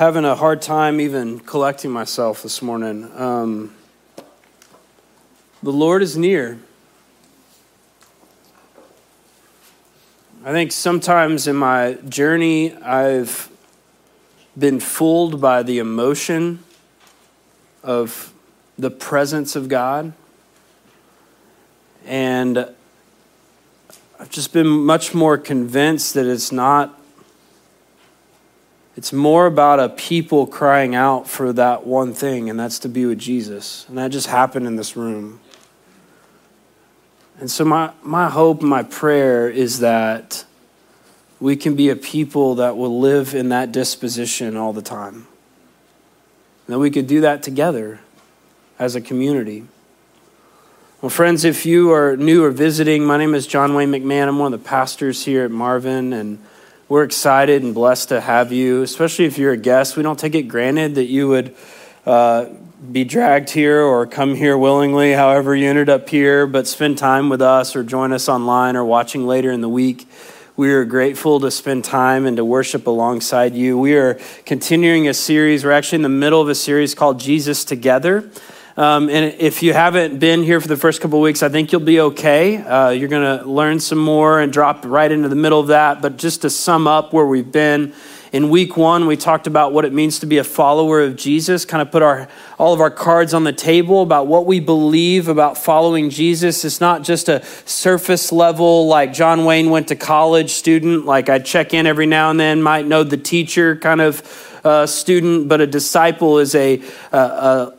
having a hard time even collecting myself this morning. Um, the Lord is near. I think sometimes in my journey, I've been fooled by the emotion of the presence of God. And I've just been much more convinced that it's not, it's more about a people crying out for that one thing, and that's to be with Jesus. And that just happened in this room. And so, my, my hope, my prayer is that we can be a people that will live in that disposition all the time. And that we could do that together as a community. Well, friends, if you are new or visiting, my name is John Wayne McMahon. I'm one of the pastors here at Marvin, and we're excited and blessed to have you, especially if you're a guest. We don't take it granted that you would uh, be dragged here or come here willingly, however, you ended up here, but spend time with us or join us online or watching later in the week. We are grateful to spend time and to worship alongside you. We are continuing a series. We're actually in the middle of a series called Jesus Together. Um, and if you haven't been here for the first couple weeks, I think you'll be okay. Uh, you're going to learn some more and drop right into the middle of that. But just to sum up where we've been, in week one, we talked about what it means to be a follower of Jesus, kind of put our, all of our cards on the table about what we believe about following Jesus. It's not just a surface level, like John Wayne went to college student, like I check in every now and then, might know the teacher kind of uh, student, but a disciple is a,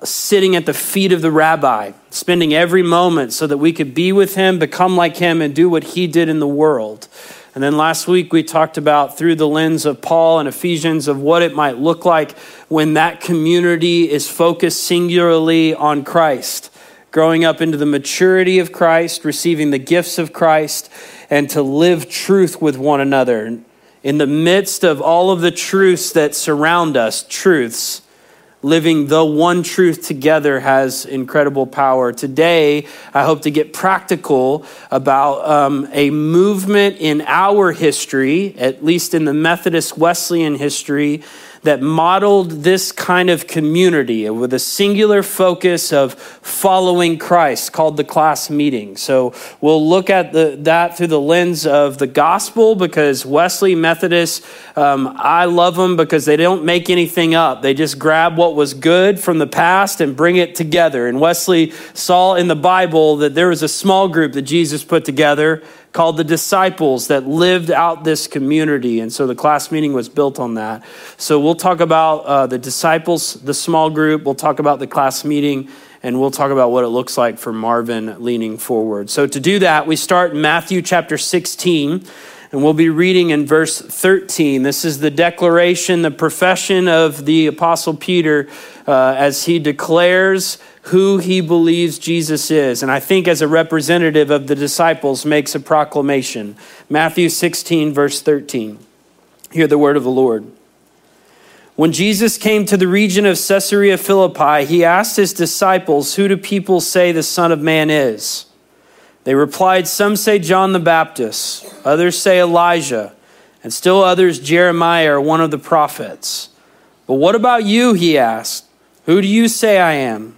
sitting at the feet of the rabbi, spending every moment so that we could be with him, become like him, and do what he did in the world. And then last week we talked about through the lens of Paul and Ephesians of what it might look like when that community is focused singularly on Christ, growing up into the maturity of Christ, receiving the gifts of Christ, and to live truth with one another. In the midst of all of the truths that surround us, truths, living the one truth together has incredible power. Today, I hope to get practical about um, a movement in our history, at least in the Methodist Wesleyan history, that modeled this kind of community with a singular focus of following Christ called the class meeting. So we'll look at the, that through the lens of the gospel because Wesley Methodists, um, I love them because they don't make anything up. They just grab what was good from the past and bring it together. And Wesley saw in the Bible that there was a small group that Jesus put together called the disciples that lived out this community. And so the class meeting was built on that. So we'll talk about uh, the disciples, the small group, we'll talk about the class meeting, and we'll talk about what it looks like for Marvin leaning forward. So to do that, we start in Matthew chapter 16. And we'll be reading in verse 13. This is the declaration, the profession of the Apostle Peter uh, as he declares who he believes Jesus is. And I think, as a representative of the disciples, makes a proclamation. Matthew 16, verse 13. Hear the word of the Lord. When Jesus came to the region of Caesarea Philippi, he asked his disciples, Who do people say the Son of Man is? They replied, Some say John the Baptist, others say Elijah, and still others Jeremiah or one of the prophets. But what about you? He asked. Who do you say I am?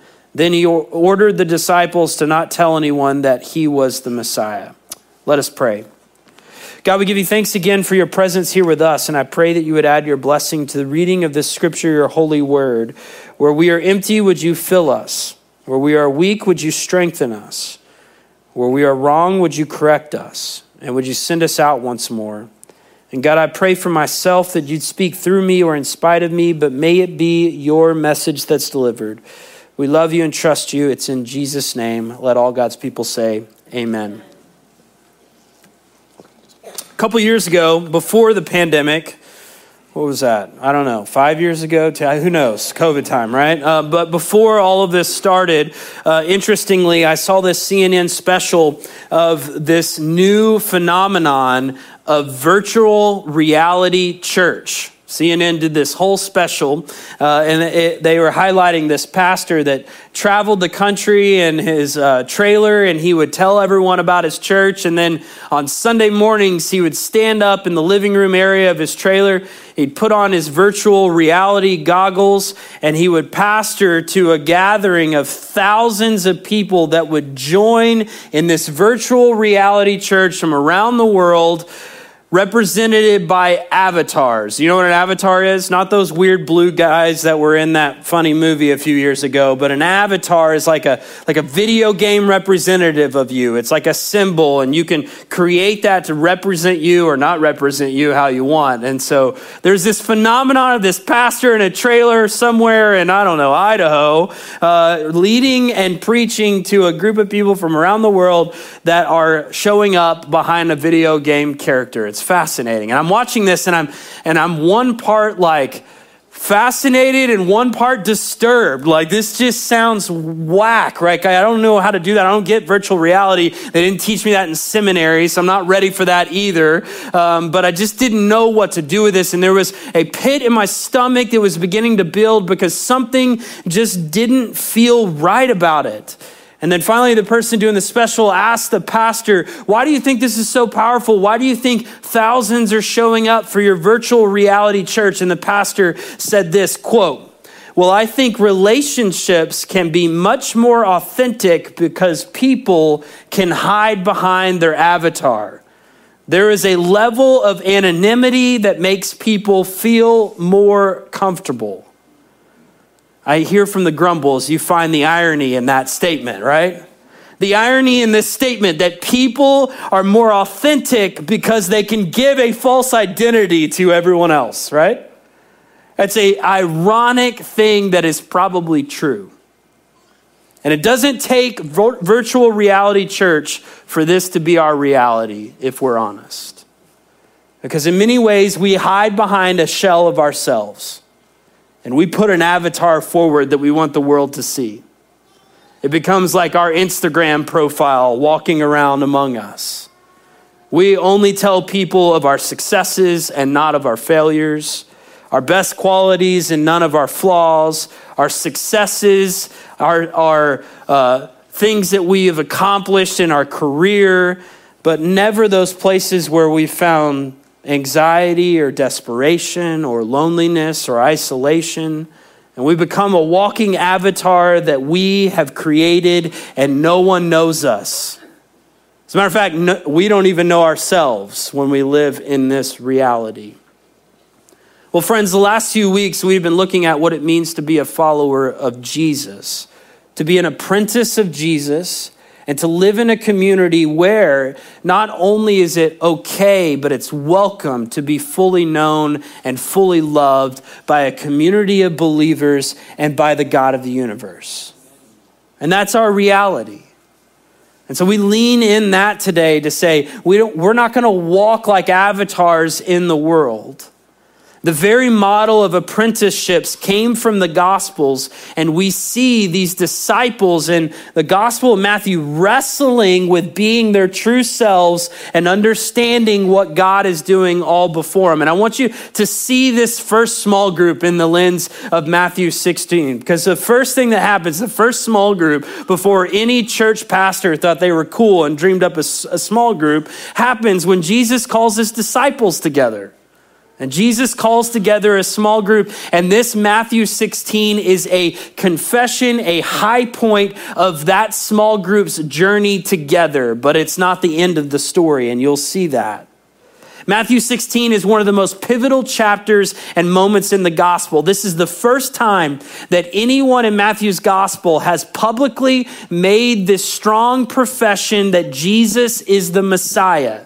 Then he ordered the disciples to not tell anyone that he was the Messiah. Let us pray. God, we give you thanks again for your presence here with us, and I pray that you would add your blessing to the reading of this scripture, your holy word. Where we are empty, would you fill us? Where we are weak, would you strengthen us? Where we are wrong, would you correct us? And would you send us out once more? And God, I pray for myself that you'd speak through me or in spite of me, but may it be your message that's delivered. We love you and trust you. It's in Jesus' name. Let all God's people say, Amen. A couple years ago, before the pandemic, what was that? I don't know, five years ago? Who knows? COVID time, right? Uh, but before all of this started, uh, interestingly, I saw this CNN special of this new phenomenon of virtual reality church. CNN did this whole special, uh, and it, they were highlighting this pastor that traveled the country in his uh, trailer, and he would tell everyone about his church. And then on Sunday mornings, he would stand up in the living room area of his trailer. He'd put on his virtual reality goggles, and he would pastor to a gathering of thousands of people that would join in this virtual reality church from around the world represented by avatars. You know what an avatar is? Not those weird blue guys that were in that funny movie a few years ago, but an avatar is like a like a video game representative of you. It's like a symbol and you can create that to represent you or not represent you how you want. And so there's this phenomenon of this pastor in a trailer somewhere in I don't know, Idaho, uh, leading and preaching to a group of people from around the world that are showing up behind a video game character. It's fascinating. And I'm watching this and I'm and I'm one part like fascinated and one part disturbed. Like this just sounds whack, right? I don't know how to do that. I don't get virtual reality. They didn't teach me that in seminary, so I'm not ready for that either. Um, but I just didn't know what to do with this, and there was a pit in my stomach that was beginning to build because something just didn't feel right about it. And then finally, the person doing the special asked the pastor, Why do you think this is so powerful? Why do you think thousands are showing up for your virtual reality church? And the pastor said this quote, Well, I think relationships can be much more authentic because people can hide behind their avatar. There is a level of anonymity that makes people feel more comfortable. I hear from the grumbles, you find the irony in that statement, right? The irony in this statement that people are more authentic because they can give a false identity to everyone else, right? That's a ironic thing that is probably true. And it doesn't take virtual reality church for this to be our reality if we're honest. Because in many ways we hide behind a shell of ourselves and we put an avatar forward that we want the world to see. It becomes like our Instagram profile walking around among us. We only tell people of our successes and not of our failures, our best qualities and none of our flaws, our successes, our, our uh, things that we have accomplished in our career, but never those places where we found anxiety or desperation or loneliness or isolation. And we become a walking avatar that we have created and no one knows us. As a matter of fact, no, we don't even know ourselves when we live in this reality. Well, friends, the last few weeks we've been looking at what it means to be a follower of Jesus, to be an apprentice of Jesus and to live in a community where not only is it okay, but it's welcome to be fully known and fully loved by a community of believers and by the God of the universe. And that's our reality. And so we lean in that today to say we we're not going to walk like avatars in the world. The very model of apprenticeships came from the Gospels, and we see these disciples in the Gospel of Matthew wrestling with being their true selves and understanding what God is doing all before them. And I want you to see this first small group in the lens of Matthew 16, because the first thing that happens, the first small group, before any church pastor thought they were cool and dreamed up a, a small group, happens when Jesus calls his disciples together. And Jesus calls together a small group, and this Matthew 16 is a confession, a high point of that small group's journey together, but it's not the end of the story, and you'll see that. Matthew 16 is one of the most pivotal chapters and moments in the gospel. This is the first time that anyone in Matthew's gospel has publicly made this strong profession that Jesus is the Messiah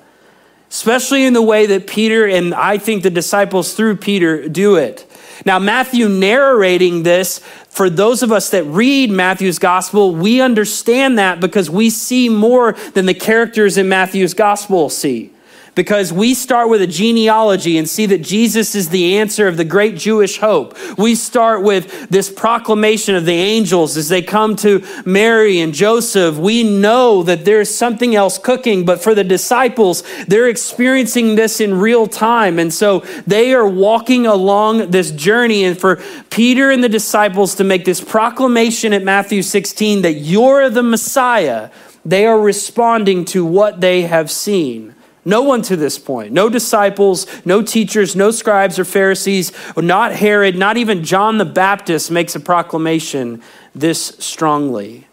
especially in the way that Peter and I think the disciples through Peter do it. Now, Matthew narrating this, for those of us that read Matthew's gospel, we understand that because we see more than the characters in Matthew's gospel see. Because we start with a genealogy and see that Jesus is the answer of the great Jewish hope. We start with this proclamation of the angels as they come to Mary and Joseph. We know that there's something else cooking, but for the disciples, they're experiencing this in real time. And so they are walking along this journey. And for Peter and the disciples to make this proclamation at Matthew 16 that you're the Messiah, they are responding to what they have seen. No one to this point, no disciples, no teachers, no scribes or Pharisees, not Herod, not even John the Baptist makes a proclamation this strongly.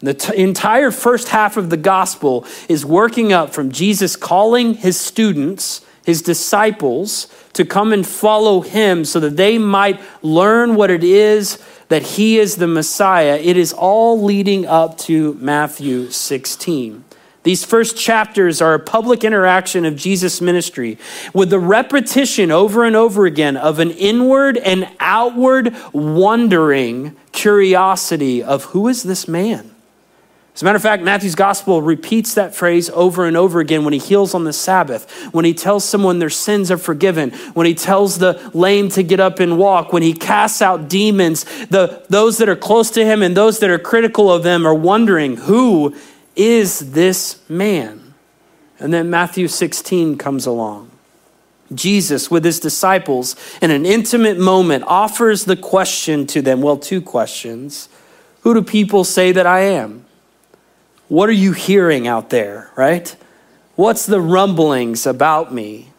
The t- entire first half of the gospel is working up from Jesus calling his students, his disciples, to come and follow him so that they might learn what it is that he is the Messiah. It is all leading up to Matthew 16. These first chapters are a public interaction of Jesus' ministry with the repetition over and over again of an inward and outward wondering curiosity of who is this man? As a matter of fact, Matthew's gospel repeats that phrase over and over again when he heals on the Sabbath, when he tells someone their sins are forgiven, when he tells the lame to get up and walk, when he casts out demons. The, those that are close to him and those that are critical of them are wondering, who is this man? And then Matthew 16 comes along. Jesus, with his disciples, in an intimate moment, offers the question to them well, two questions Who do people say that I am? What are you hearing out there, right? What's the rumblings about me?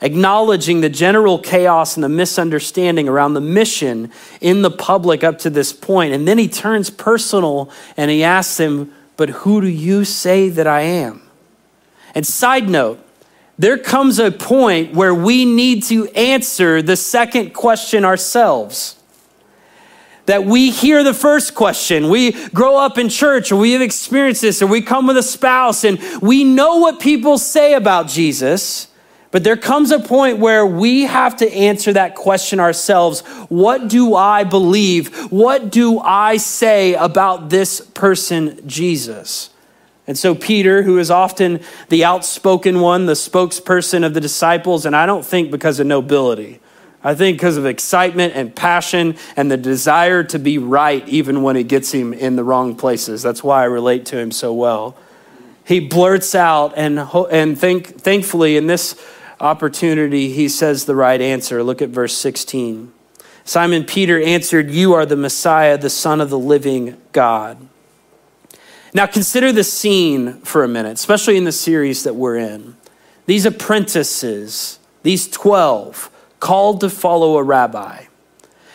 Acknowledging the general chaos and the misunderstanding around the mission in the public up to this point. And then he turns personal and he asks them, but who do you say that I am? And side note, there comes a point where we need to answer the second question ourselves. That we hear the first question. We grow up in church, or we have experienced this, or we come with a spouse, and we know what people say about Jesus. But there comes a point where we have to answer that question ourselves. What do I believe? What do I say about this person, Jesus? And so, Peter, who is often the outspoken one, the spokesperson of the disciples, and I don't think because of nobility, I think because of excitement and passion and the desire to be right, even when it gets him in the wrong places. That's why I relate to him so well. He blurts out, and, and think, thankfully, in this opportunity, he says the right answer. Look at verse 16. Simon Peter answered, You are the Messiah, the Son of the living God. Now, consider the scene for a minute, especially in the series that we're in. These apprentices, these 12, called to follow a rabbi.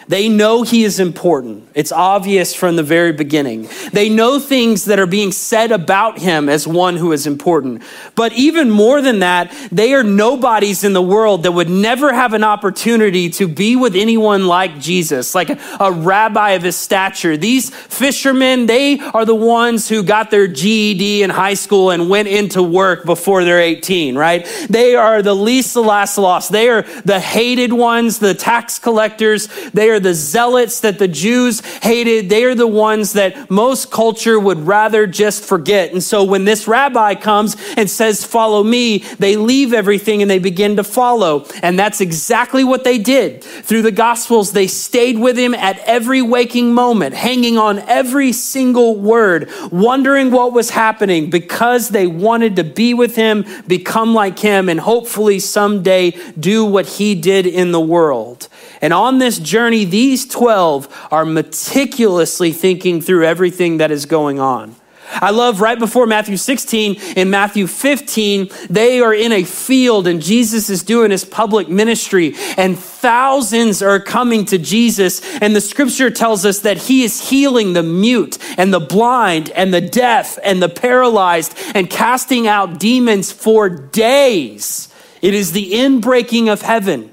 They know he is important. It's obvious from the very beginning. They know things that are being said about him as one who is important. But even more than that, they are nobodies in the world that would never have an opportunity to be with anyone like Jesus, like a, rabbi of his stature. These fishermen, they are the ones who got their GED in high school and went into work before they're 18, right? They are the least, the last lost. They are the hated ones, the tax collectors. They are the zealots that the Jews hated. They are the ones that most culture would rather just forget. And so when this rabbi comes and says, Follow me, they leave everything and they begin to follow. And that's exactly what they did. Through the Gospels, they stayed with him at every waking moment, hanging on every single word, wondering what was happening because they wanted to be with him, become like him, and hopefully someday do what he did in the world. And on this journey, these 12 are meticulously thinking through everything that is going on. I love right before Matthew 16, and Matthew 15, they are in a field and Jesus is doing his public ministry, and thousands are coming to Jesus. And the scripture tells us that he is healing the mute and the blind and the deaf and the paralyzed and casting out demons for days. It is the inbreaking of heaven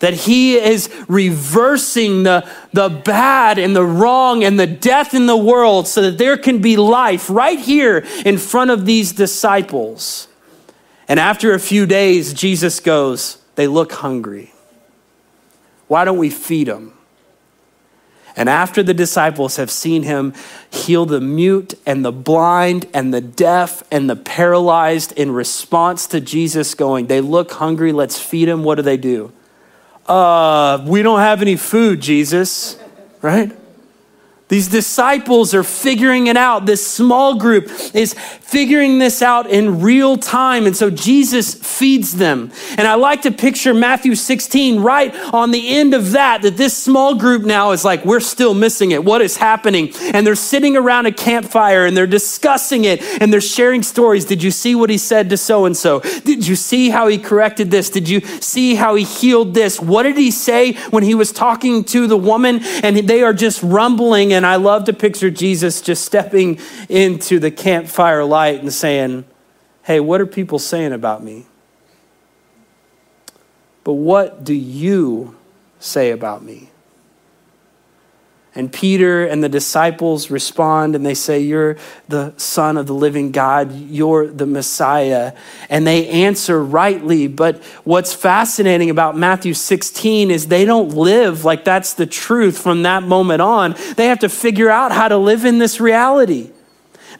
that he is reversing the, the bad and the wrong and the death in the world so that there can be life right here in front of these disciples. And after a few days, Jesus goes, They look hungry. Why don't we feed them? And after the disciples have seen him heal the mute and the blind and the deaf and the paralyzed in response to Jesus going, they look hungry, let's feed them. What do they do? Uh, we don't have any food, Jesus, right? These disciples are figuring it out. This small group is figuring this out in real time. And so Jesus feeds them. And I like to picture Matthew 16 right on the end of that, that this small group now is like, we're still missing it. What is happening? And they're sitting around a campfire and they're discussing it and they're sharing stories. Did you see what he said to so and so? Did you see how he corrected this? Did you see how he healed this? What did he say when he was talking to the woman? And they are just rumbling and I love to picture Jesus just stepping into the campfire light and saying, Hey, what are people saying about me? But what do you say about me? And Peter and the disciples respond and they say, You're the Son of the living God. You're the Messiah. And they answer rightly. But what's fascinating about Matthew 16 is they don't live like that's the truth from that moment on. They have to figure out how to live in this reality.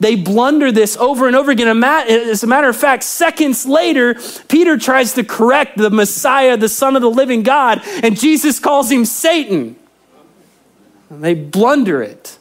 They blunder this over and over again. As a matter of fact, seconds later, Peter tries to correct the Messiah, the Son of the living God, and Jesus calls him Satan. They blunder it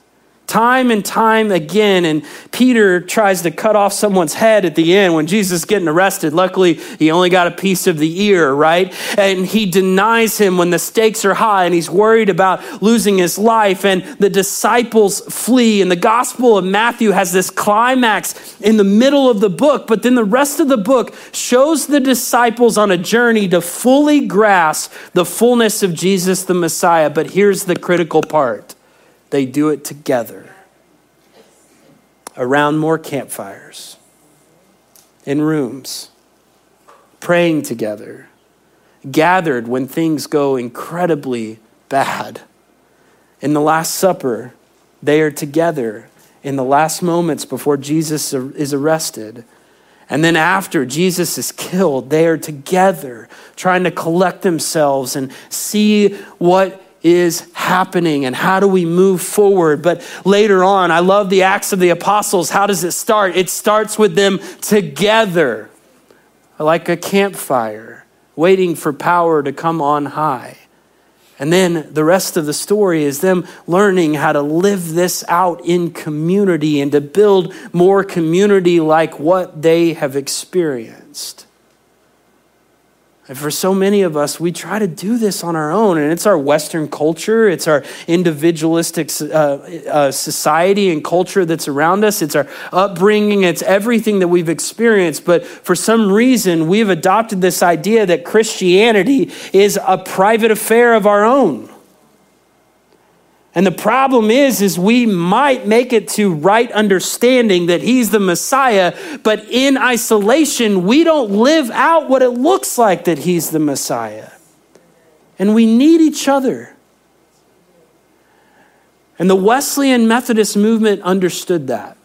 time and time again. And Peter tries to cut off someone's head at the end when Jesus is getting arrested. Luckily, he only got a piece of the ear, right? And he denies him when the stakes are high and he's worried about losing his life. And the disciples flee. And the Gospel of Matthew has this climax in the middle of the book, but then the rest of the book shows the disciples on a journey to fully grasp the fullness of Jesus the Messiah. But here's the critical part they do it together around more campfires, in rooms, praying together, gathered when things go incredibly bad. In the Last Supper, they are together in the last moments before Jesus is arrested. And then after Jesus is killed, they are together trying to collect themselves and see what is happening and how do we move forward. But later on, I love the Acts of the Apostles. How does it start? It starts with them together, like a campfire, waiting for power to come on high. And then the rest of the story is them learning how to live this out in community and to build more community like what they have experienced. And for so many of us, we try to do this on our own. And it's our Western culture, it's our individualistic uh, uh, society and culture that's around us, it's our upbringing, it's everything that we've experienced. But for some reason, we've adopted this idea that Christianity is a private affair of our own. And the problem is is we might make it to right understanding that he's the Messiah, but in isolation we don't live out what it looks like that he's the Messiah. And we need each other. And the Wesleyan Methodist movement understood that.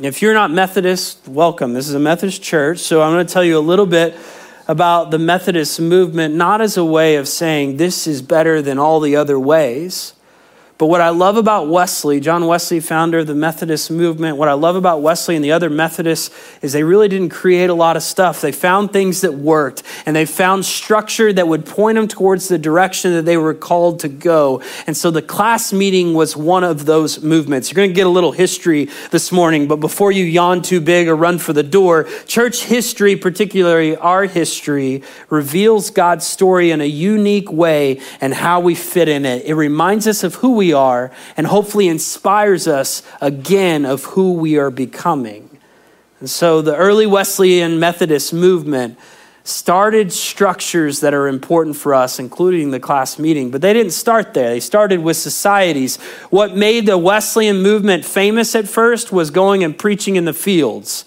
If you're not Methodist, welcome. This is a Methodist church, so I'm going to tell you a little bit about the Methodist movement, not as a way of saying this is better than all the other ways, but what I love about Wesley, John Wesley, founder of the Methodist movement, what I love about Wesley and the other Methodists is they really didn't create a lot of stuff. They found things that worked and they found structure that would point them towards the direction that they were called to go. And so the class meeting was one of those movements. You're going to get a little history this morning, but before you yawn too big or run for the door, church history, particularly our history, reveals God's story in a unique way and how we fit in it. It reminds us of who we we are and hopefully inspires us again of who we are becoming. And so the early Wesleyan Methodist movement started structures that are important for us, including the class meeting. But they didn't start there. They started with societies. What made the Wesleyan movement famous at first was going and preaching in the fields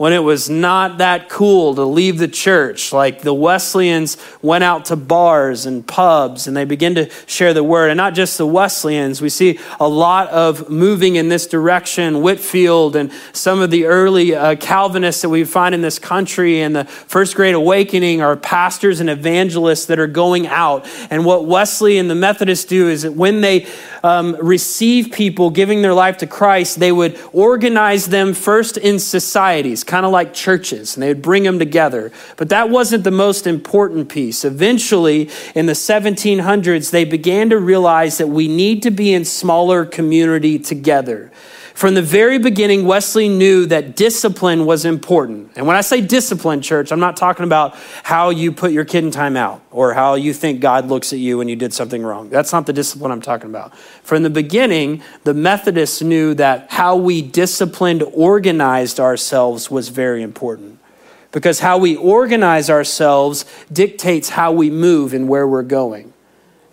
when it was not that cool to leave the church. Like the Wesleyans went out to bars and pubs and they began to share the word. And not just the Wesleyans, we see a lot of moving in this direction. Whitefield and some of the early uh, Calvinists that we find in this country and the First Great Awakening are pastors and evangelists that are going out. And what Wesley and the Methodists do is that when they um, receive people giving their life to Christ, they would organize them first in societies, kind of like churches, and they would bring them together. But that wasn't the most important piece. Eventually, in the 1700s, they began to realize that we need to be in smaller community together. From the very beginning, Wesley knew that discipline was important. And when I say discipline, church, I'm not talking about how you put your kid in timeout or how you think God looks at you when you did something wrong. That's not the discipline I'm talking about. From the beginning, the Methodists knew that how we disciplined, organized ourselves was very important. Because how we organize ourselves dictates how we move and where we're going.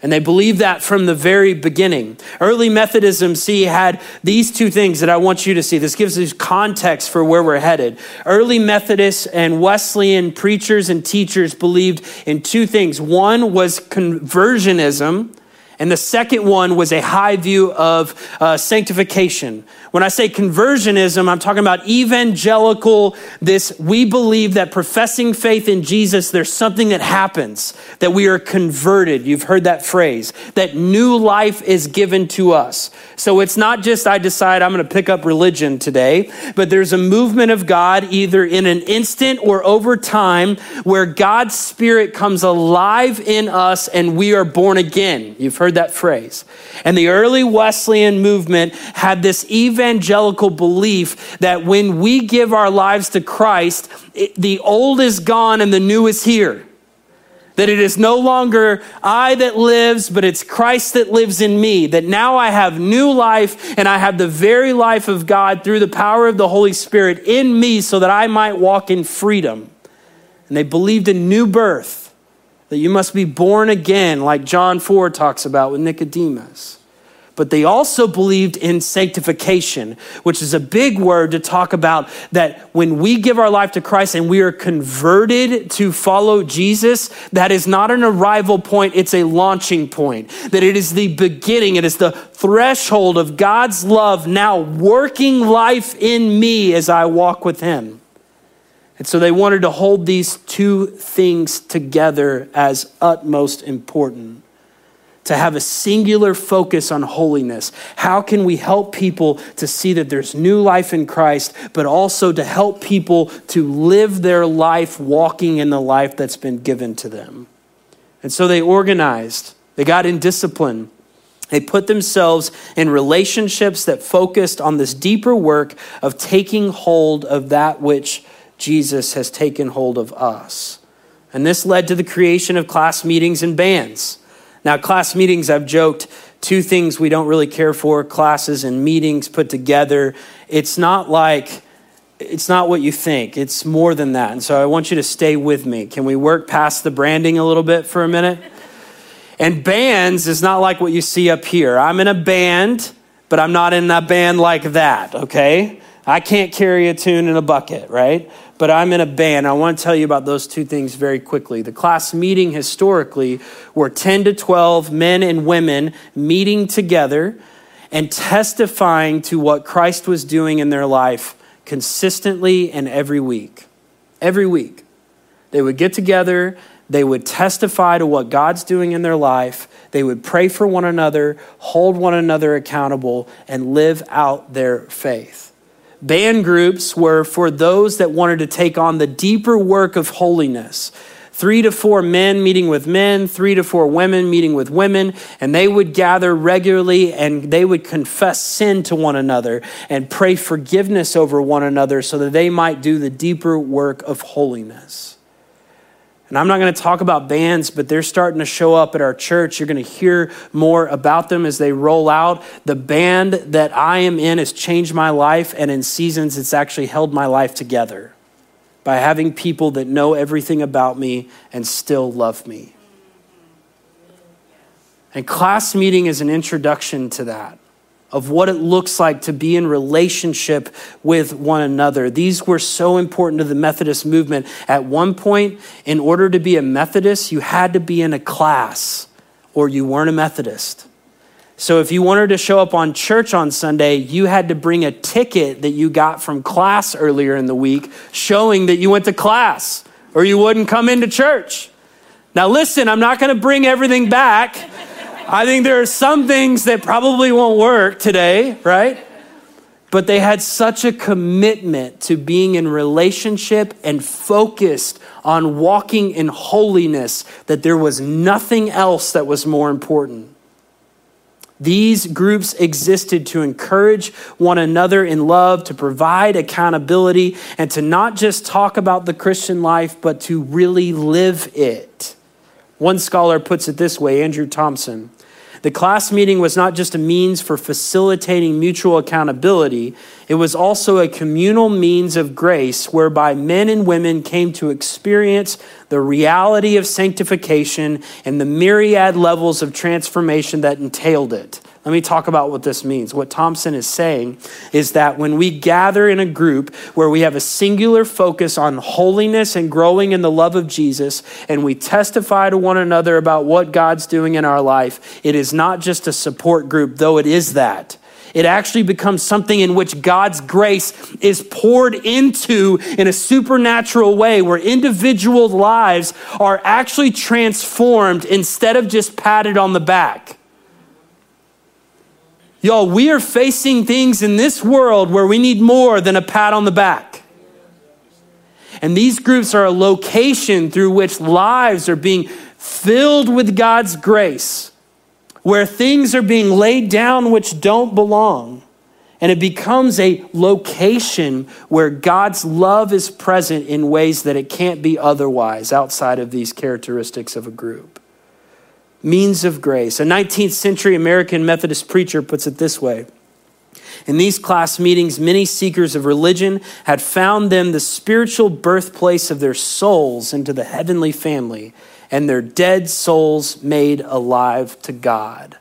And they believed that from the very beginning. Early Methodism, see, had these two things that I want you to see. This gives us context for where we're headed. Early Methodists and Wesleyan preachers and teachers believed in two things. One was conversionism, and the second one was a high view of uh, sanctification. When I say conversionism, I'm talking about evangelical, this, we believe that professing faith in Jesus, there's something that happens, that we are converted. You've heard that phrase, that new life is given to us. So it's not just I decide I'm going to pick up religion today, but there's a movement of God either in an instant or over time where God's Spirit comes alive in us and we are born again. You've heard that phrase. And the early Wesleyan movement had this evangelical evangelical belief that when we give our lives to Christ, it, the old is gone and the new is here. That it is no longer I that lives, but it's Christ that lives in me. That now I have new life and I have the very life of God through the power of the Holy Spirit in me so that I might walk in freedom. And they believed in new birth, that you must be born again, like John 4 talks about with Nicodemus but they also believed in sanctification, which is a big word to talk about that when we give our life to Christ and we are converted to follow Jesus, that is not an arrival point, it's a launching point. That it is the beginning, it is the threshold of God's love now working life in me as I walk with Him. And so they wanted to hold these two things together as utmost important to have a singular focus on holiness. How can we help people to see that there's new life in Christ, but also to help people to live their life walking in the life that's been given to them? And so they organized, they got in discipline. They put themselves in relationships that focused on this deeper work of taking hold of that which Jesus has taken hold of us. And this led to the creation of class meetings and bands. Now, class meetings, I've joked, two things we don't really care for classes and meetings put together. It's not like, it's not what you think. It's more than that. And so I want you to stay with me. Can we work past the branding a little bit for a minute? And bands is not like what you see up here. I'm in a band, but I'm not in a band like that, okay? I can't carry a tune in a bucket, right? But I'm in a band. I want to tell you about those two things very quickly. The class meeting historically were 10 to 12 men and women meeting together and testifying to what Christ was doing in their life consistently and every week. Every week. They would get together, they would testify to what God's doing in their life, they would pray for one another, hold one another accountable, and live out their faith. Band groups were for those that wanted to take on the deeper work of holiness. Three to four men meeting with men, three to four women meeting with women, and they would gather regularly and they would confess sin to one another and pray forgiveness over one another so that they might do the deeper work of holiness. And I'm not going to talk about bands, but they're starting to show up at our church. You're going to hear more about them as they roll out. The band that I am in has changed my life, and in seasons, it's actually held my life together by having people that know everything about me and still love me. And class meeting is an introduction to that of what it looks like to be in relationship with one another. These were so important to the Methodist movement. At one point, in order to be a Methodist, you had to be in a class or you weren't a Methodist. So if you wanted to show up on church on Sunday, you had to bring a ticket that you got from class earlier in the week showing that you went to class or you wouldn't come into church. Now, listen, I'm not going to bring everything back I think there are some things that probably won't work today, right? But they had such a commitment to being in relationship and focused on walking in holiness that there was nothing else that was more important. These groups existed to encourage one another in love, to provide accountability, and to not just talk about the Christian life, but to really live it. One scholar puts it this way Andrew Thompson the class meeting was not just a means for facilitating mutual accountability, it was also a communal means of grace whereby men and women came to experience the reality of sanctification and the myriad levels of transformation that entailed it. Let me talk about what this means. What Thompson is saying is that when we gather in a group where we have a singular focus on holiness and growing in the love of Jesus, and we testify to one another about what God's doing in our life, it is not just a support group, though it is that. It actually becomes something in which God's grace is poured into in a supernatural way where individual lives are actually transformed instead of just patted on the back. Y'all, we are facing things in this world where we need more than a pat on the back. And these groups are a location through which lives are being filled with God's grace, where things are being laid down which don't belong. And it becomes a location where God's love is present in ways that it can't be otherwise outside of these characteristics of a group means of grace. A 19th century American Methodist preacher puts it this way. In these class meetings, many seekers of religion had found them the spiritual birthplace of their souls into the heavenly family, and their dead souls made alive to God.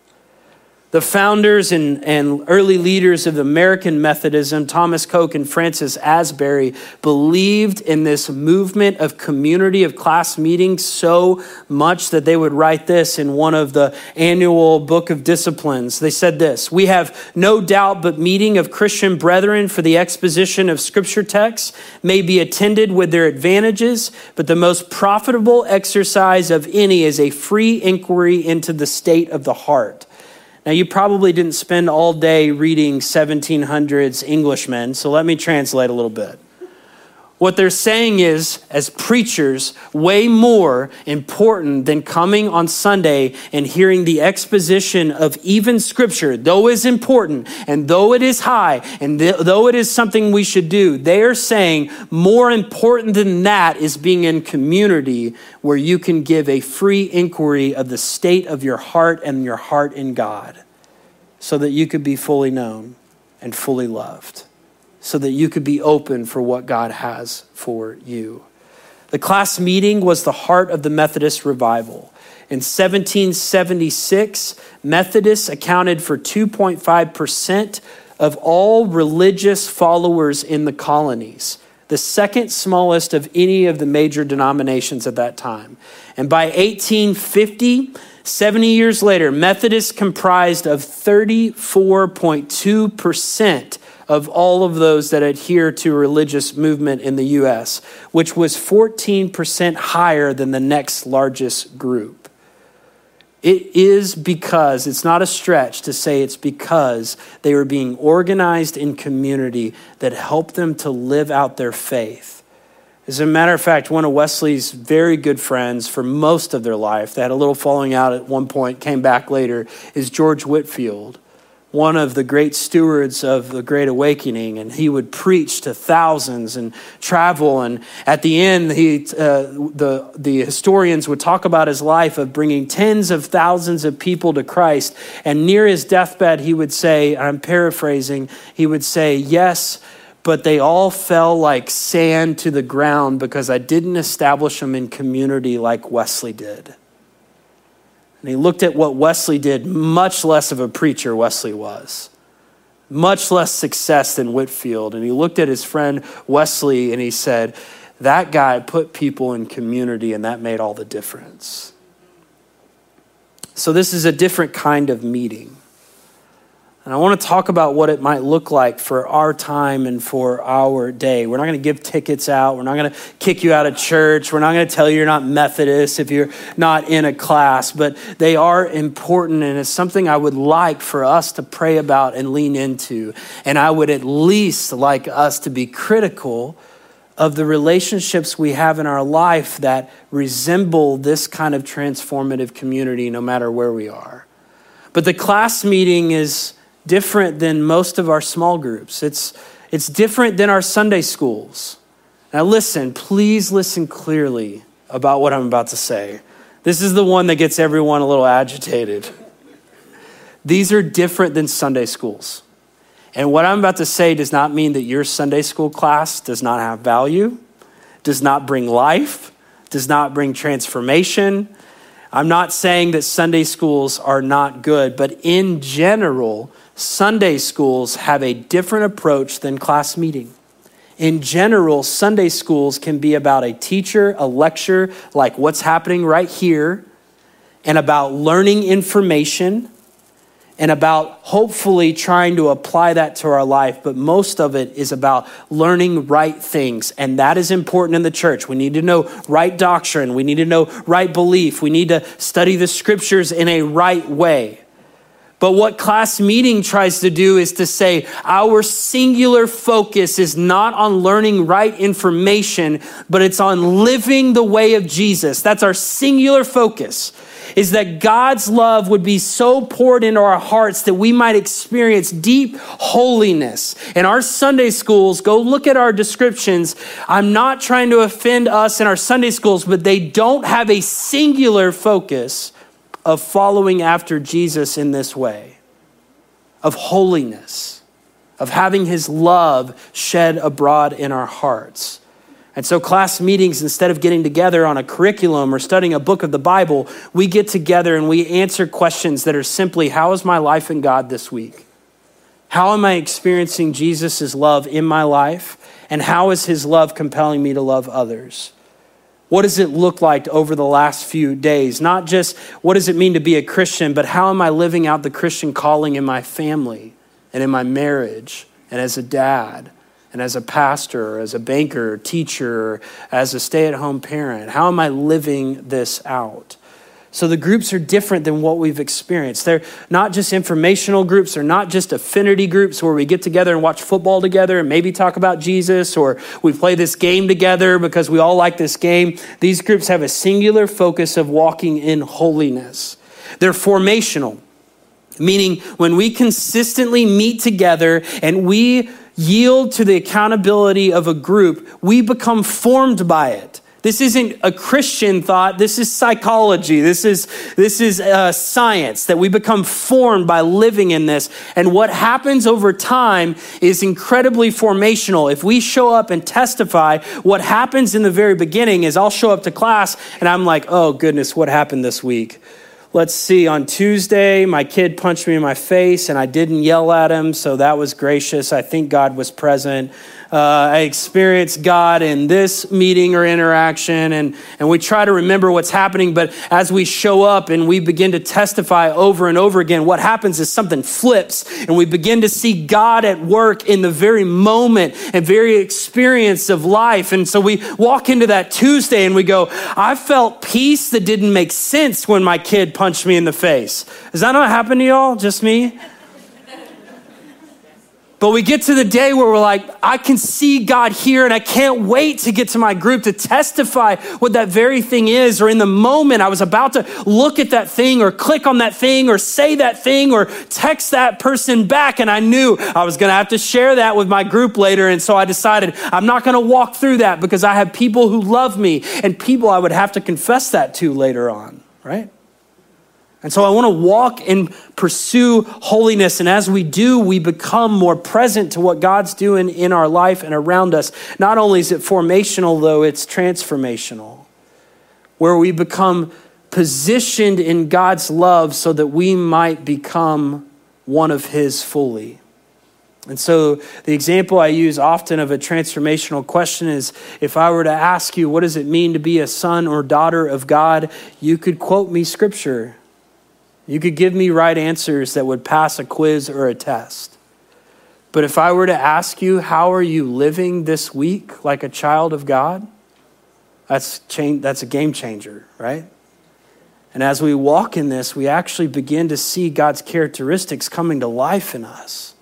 The founders and, and early leaders of American Methodism, Thomas Coke and Francis Asbury, believed in this movement of community of class meetings so much that they would write this in one of the annual book of disciplines. They said this We have no doubt but meeting of Christian brethren for the exposition of scripture texts may be attended with their advantages, but the most profitable exercise of any is a free inquiry into the state of the heart now, you probably didn't spend all day reading 1700s Englishmen, so let me translate a little bit. What they're saying is, as preachers, way more important than coming on Sunday and hearing the exposition of even Scripture, though is important and though it is high and th- though it is something we should do, they are saying more important than that is being in community where you can give a free inquiry of the state of your heart and your heart in God so that you could be fully known and fully loved so that you could be open for what God has for you. The class meeting was the heart of the Methodist revival. In 1776, Methodists accounted for 2.5% of all religious followers in the colonies, the second smallest of any of the major denominations at that time. And by 1850, 70 years later, Methodists comprised of 34.2% of all of those that adhere to religious movement in the US, which was 14% higher than the next largest group. It is because, it's not a stretch to say it's because they were being organized in community that helped them to live out their faith. As a matter of fact, one of Wesley's very good friends for most of their life, they had a little falling out at one point, came back later, is George Whitefield one of the great stewards of the Great Awakening, and he would preach to thousands and travel. And at the end, he, uh, the, the historians would talk about his life of bringing tens of thousands of people to Christ. And near his deathbed, he would say, I'm paraphrasing, he would say, Yes, but they all fell like sand to the ground because I didn't establish them in community like Wesley did. And he looked at what Wesley did, much less of a preacher Wesley was, much less success than Whitefield. And he looked at his friend Wesley and he said, That guy put people in community, and that made all the difference. So, this is a different kind of meeting. And I want to talk about what it might look like for our time and for our day. We're not going to give tickets out. We're not going to kick you out of church. We're not going to tell you you're not Methodist if you're not in a class, but they are important and it's something I would like for us to pray about and lean into. And I would at least like us to be critical of the relationships we have in our life that resemble this kind of transformative community no matter where we are. But the class meeting is different than most of our small groups. It's, it's different than our Sunday schools. Now, listen, please listen clearly about what I'm about to say. This is the one that gets everyone a little agitated. These are different than Sunday schools. And what I'm about to say does not mean that your Sunday school class does not have value, does not bring life, does not bring transformation. I'm not saying that Sunday schools are not good, but in general, Sunday schools have a different approach than class meeting. In general, Sunday schools can be about a teacher, a lecture, like what's happening right here, and about learning information, and about hopefully trying to apply that to our life. But most of it is about learning right things. And that is important in the church. We need to know right doctrine, we need to know right belief, we need to study the scriptures in a right way. But what class meeting tries to do is to say our singular focus is not on learning right information, but it's on living the way of Jesus. That's our singular focus. Is that God's love would be so poured into our hearts that we might experience deep holiness. In our Sunday schools, go look at our descriptions. I'm not trying to offend us in our Sunday schools, but they don't have a singular focus of following after Jesus in this way, of holiness, of having his love shed abroad in our hearts. And so, class meetings, instead of getting together on a curriculum or studying a book of the Bible, we get together and we answer questions that are simply How is my life in God this week? How am I experiencing Jesus' love in my life? And how is his love compelling me to love others? What does it look like over the last few days? Not just what does it mean to be a Christian, but how am I living out the Christian calling in my family and in my marriage and as a dad and as a pastor, or as a banker, teacher, as a stay at home parent? How am I living this out? So the groups are different than what we've experienced. They're not just informational groups, they're not just affinity groups where we get together and watch football together and maybe talk about Jesus or we play this game together because we all like this game. These groups have a singular focus of walking in holiness. They're formational, meaning when we consistently meet together and we yield to the accountability of a group, we become formed by it. This isn't a Christian thought. This is psychology. This is, this is uh, science that we become formed by living in this. And what happens over time is incredibly formational. If we show up and testify, what happens in the very beginning is I'll show up to class and I'm like, oh goodness, what happened this week? Let's see, on Tuesday, my kid punched me in my face and I didn't yell at him, so that was gracious. I think God was present uh, I experienced God in this meeting or interaction, and, and we try to remember what's happening. But as we show up and we begin to testify over and over again, what happens is something flips, and we begin to see God at work in the very moment and very experience of life. And so we walk into that Tuesday and we go, I felt peace that didn't make sense when my kid punched me in the face. Does that not happen to y'all? Just me? But we get to the day where we're like, I can see God here and I can't wait to get to my group to testify what that very thing is. Or in the moment, I was about to look at that thing or click on that thing or say that thing or text that person back. And I knew I was going to have to share that with my group later. And so I decided I'm not going to walk through that because I have people who love me and people I would have to confess that to later on, right? And so I want to walk and pursue holiness. And as we do, we become more present to what God's doing in our life and around us. Not only is it formational, though, it's transformational, where we become positioned in God's love so that we might become one of His fully. And so, the example I use often of a transformational question is if I were to ask you, what does it mean to be a son or daughter of God? You could quote me scripture You could give me right answers that would pass a quiz or a test. But if I were to ask you, how are you living this week like a child of God? That's, that's a game changer, right? And as we walk in this, we actually begin to see God's characteristics coming to life in us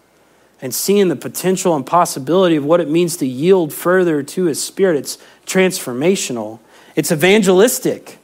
and seeing the potential and possibility of what it means to yield further to His Spirit. It's transformational, it's evangelistic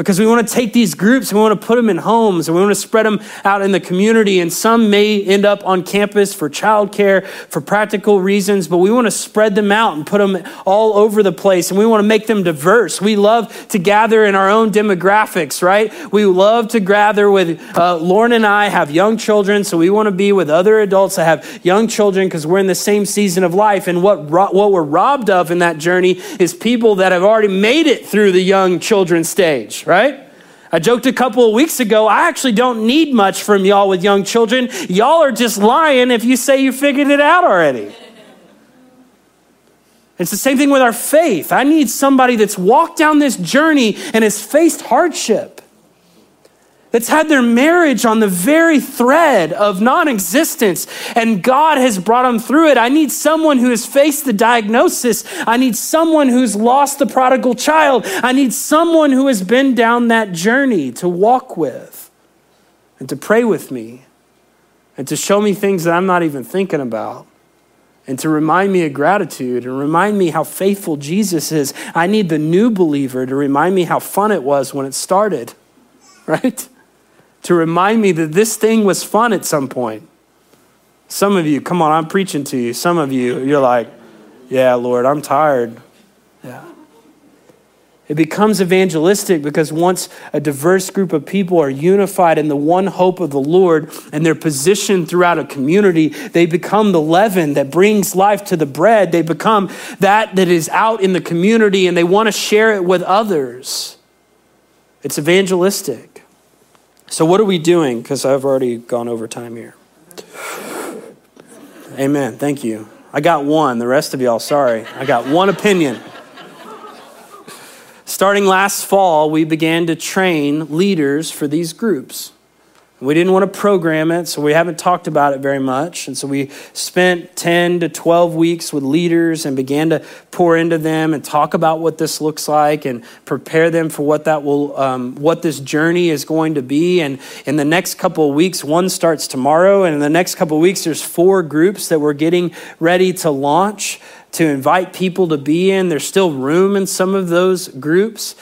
because we want to take these groups and we want to put them in homes and we want to spread them out in the community. And some may end up on campus for childcare, for practical reasons, but we want to spread them out and put them all over the place. And we want to make them diverse. We love to gather in our own demographics, right? We love to gather with, uh, Lauren and I have young children, so we want to be with other adults that have young children because we're in the same season of life. And what, ro- what we're robbed of in that journey is people that have already made it through the young children stage right? I joked a couple of weeks ago, I actually don't need much from y'all with young children. Y'all are just lying if you say you figured it out already. It's the same thing with our faith. I need somebody that's walked down this journey and has faced hardship that's had their marriage on the very thread of non existence, and God has brought them through it. I need someone who has faced the diagnosis. I need someone who's lost the prodigal child. I need someone who has been down that journey to walk with and to pray with me and to show me things that I'm not even thinking about and to remind me of gratitude and remind me how faithful Jesus is. I need the new believer to remind me how fun it was when it started, right? To remind me that this thing was fun at some point. Some of you, come on, I'm preaching to you. Some of you, you're like, yeah, Lord, I'm tired. Yeah. It becomes evangelistic because once a diverse group of people are unified in the one hope of the Lord and they're positioned throughout a community, they become the leaven that brings life to the bread. They become that that is out in the community and they want to share it with others. It's evangelistic. So, what are we doing? Because I've already gone over time here. Amen. Thank you. I got one. The rest of y'all, sorry. I got one opinion. Starting last fall, we began to train leaders for these groups. We didn't want to program it, so we haven't talked about it very much. And so we spent 10 to 12 weeks with leaders and began to pour into them and talk about what this looks like and prepare them for what that will, um, what this journey is going to be. And in the next couple of weeks, one starts tomorrow, and in the next couple of weeks, there's four groups that we're getting ready to launch to invite people to be in. There's still room in some of those groups.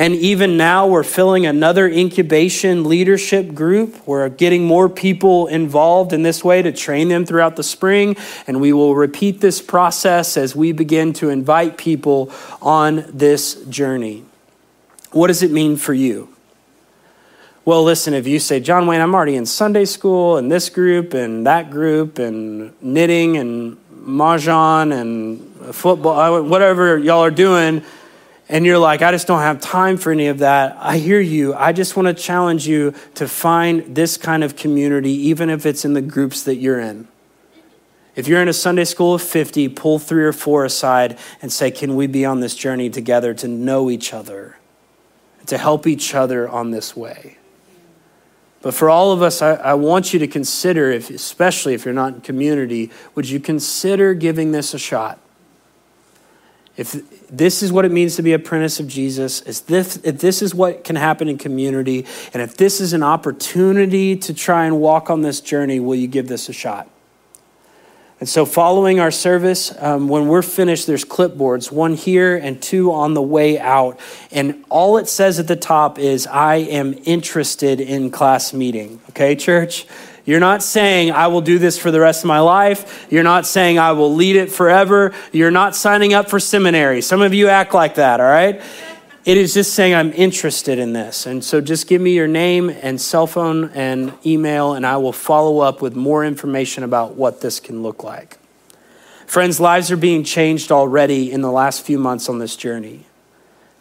And even now, we're filling another incubation leadership group. We're getting more people involved in this way to train them throughout the spring. And we will repeat this process as we begin to invite people on this journey. What does it mean for you? Well, listen, if you say, John Wayne, I'm already in Sunday school and this group and that group and knitting and mahjong and football, uh, whatever y'all are doing, and you're like, I just don't have time for any of that, I hear you. I just want to challenge you to find this kind of community, even if it's in the groups that you're in. If you're in a Sunday school of 50, pull three or four aside and say, Can we be on this journey together to know each other, to help each other on this way? But for all of us, I, I, want you to consider, if, especially if you're not in community, would you consider giving this a shot? If this is what it means to be apprentice of Jesus, if this, if this is what can happen in community, and if this is an opportunity to try and walk on this journey, will you give this a shot? And so, following our service, um, when we're finished, there's clipboards, one here and two on the way out. And all it says at the top is, I am interested in class meeting. Okay, church? You're not saying, I will do this for the rest of my life. You're not saying, I will lead it forever. You're not signing up for seminary. Some of you act like that, all right? It is just saying, I'm interested in this. And so just give me your name and cell phone and email, and I will follow up with more information about what this can look like. Friends, lives are being changed already in the last few months on this journey.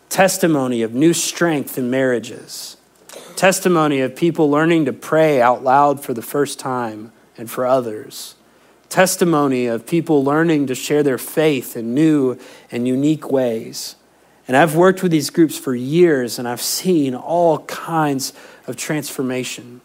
Testimony of new strength in marriages testimony of people learning to pray out loud for the first time and for others, testimony of people learning to share their faith in new and unique ways, And I've worked with these groups for years and I've seen all kinds of transformation.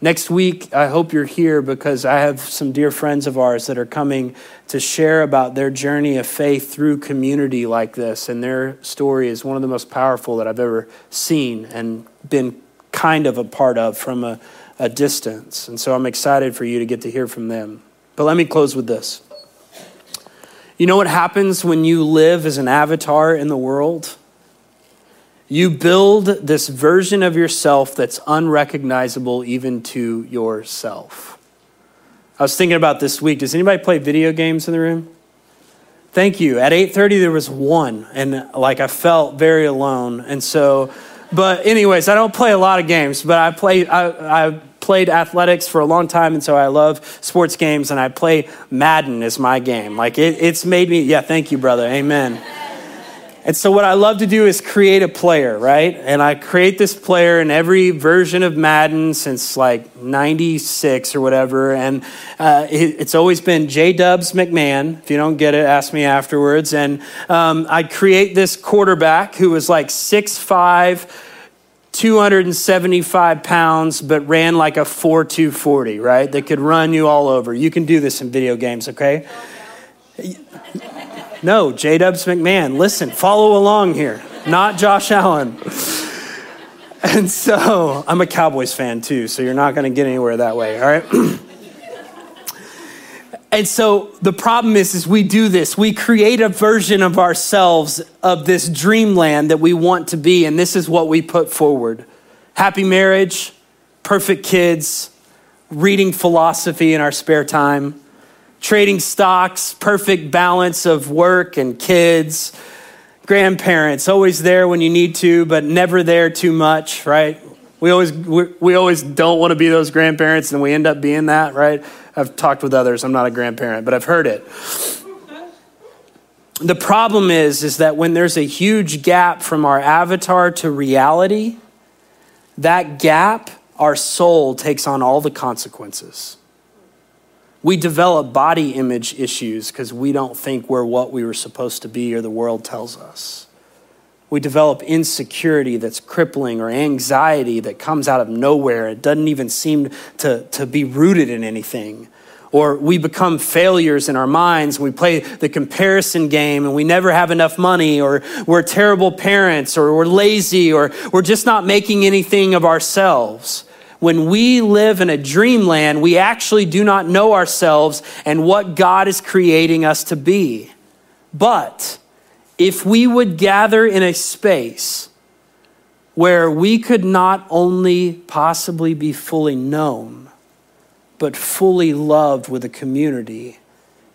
Next week, I hope you're here because I have some dear friends of ours that are coming to share about their journey of faith through community like this. And their story is one of the most powerful that I've ever seen and been kind of a part of from a, a distance. And so I'm excited for you to get to hear from them. But let me close with this. You know what happens when you live as an avatar in the world? You build this version of yourself that's unrecognizable even to yourself. I was thinking about this week. Does anybody play video games in the room? Thank you. At 8:30 there was one and like I felt very alone. And so but anyways, I don't play a lot of games, but I play I, I played athletics for a long time, and so I love sports games, and I play Madden as my game. Like it, it's made me, yeah, thank you, brother. Amen. And so, what I love to do is create a player, right? And I create this player in every version of Madden since like 96 or whatever. And uh, it, it's always been J Dubs McMahon. If you don't get it, ask me afterwards. And um, I create this quarterback who was like 6'5 275 pounds, but ran like a 4 240, right? That could run you all over. You can do this in video games, okay? No, J Dubs McMahon. Listen, follow along here, not Josh Allen. And so I'm a Cowboys fan too, so you're not going to get anywhere that way, all right? And so the problem is, is we do this. We create a version of ourselves of this dreamland that we want to be, and this is what we put forward. Happy marriage, perfect kids, reading philosophy in our spare time, trading stocks, perfect balance of work and kids, grandparents, always there when you need to, but never there too much, right? We always, we, we always don't want to be those grandparents, and we end up being that, right? I've talked with others. I'm not a grandparent, but I've heard it. The problem is, is that when there's a huge gap from our avatar to reality, that gap, our soul takes on all the consequences. We develop body image issues because we don't think we're what we were supposed to be or the world tells us. We develop insecurity that's crippling or anxiety that comes out of nowhere. It doesn't even seem to, to be rooted in anything. Or we become failures in our minds. We play the comparison game and we never have enough money, or we're terrible parents, or we're lazy, or we're just not making anything of ourselves. When we live in a dreamland, we actually do not know ourselves and what God is creating us to be. But if we would gather in a space where we could not only possibly be fully known, but fully loved with a community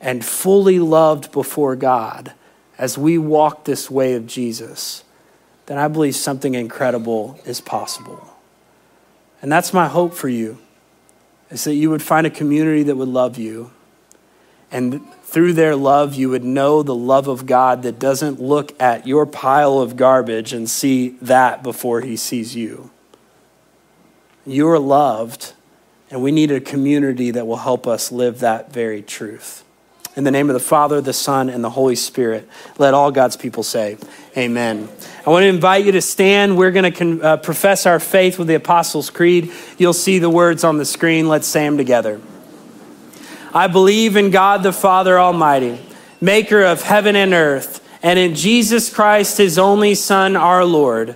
and fully loved before God as we walk this way of Jesus, then I believe something incredible is possible. And that's my hope for you, is that you would find a community that would love you and through their love, you would know the love of God that doesn't look at your pile of garbage and see that before he sees you. You're loved, and we need a community that will help us live that very truth. In the name of the Father, the Son, and the Holy Spirit, let all God's people say, Amen. I want to invite you to stand. We're going to con- uh, profess our faith with the Apostles' Creed. You'll see the words on the screen. Let's say them together. I believe in God the Father Almighty, maker of heaven and earth, and in Jesus Christ, his only Son, our Lord,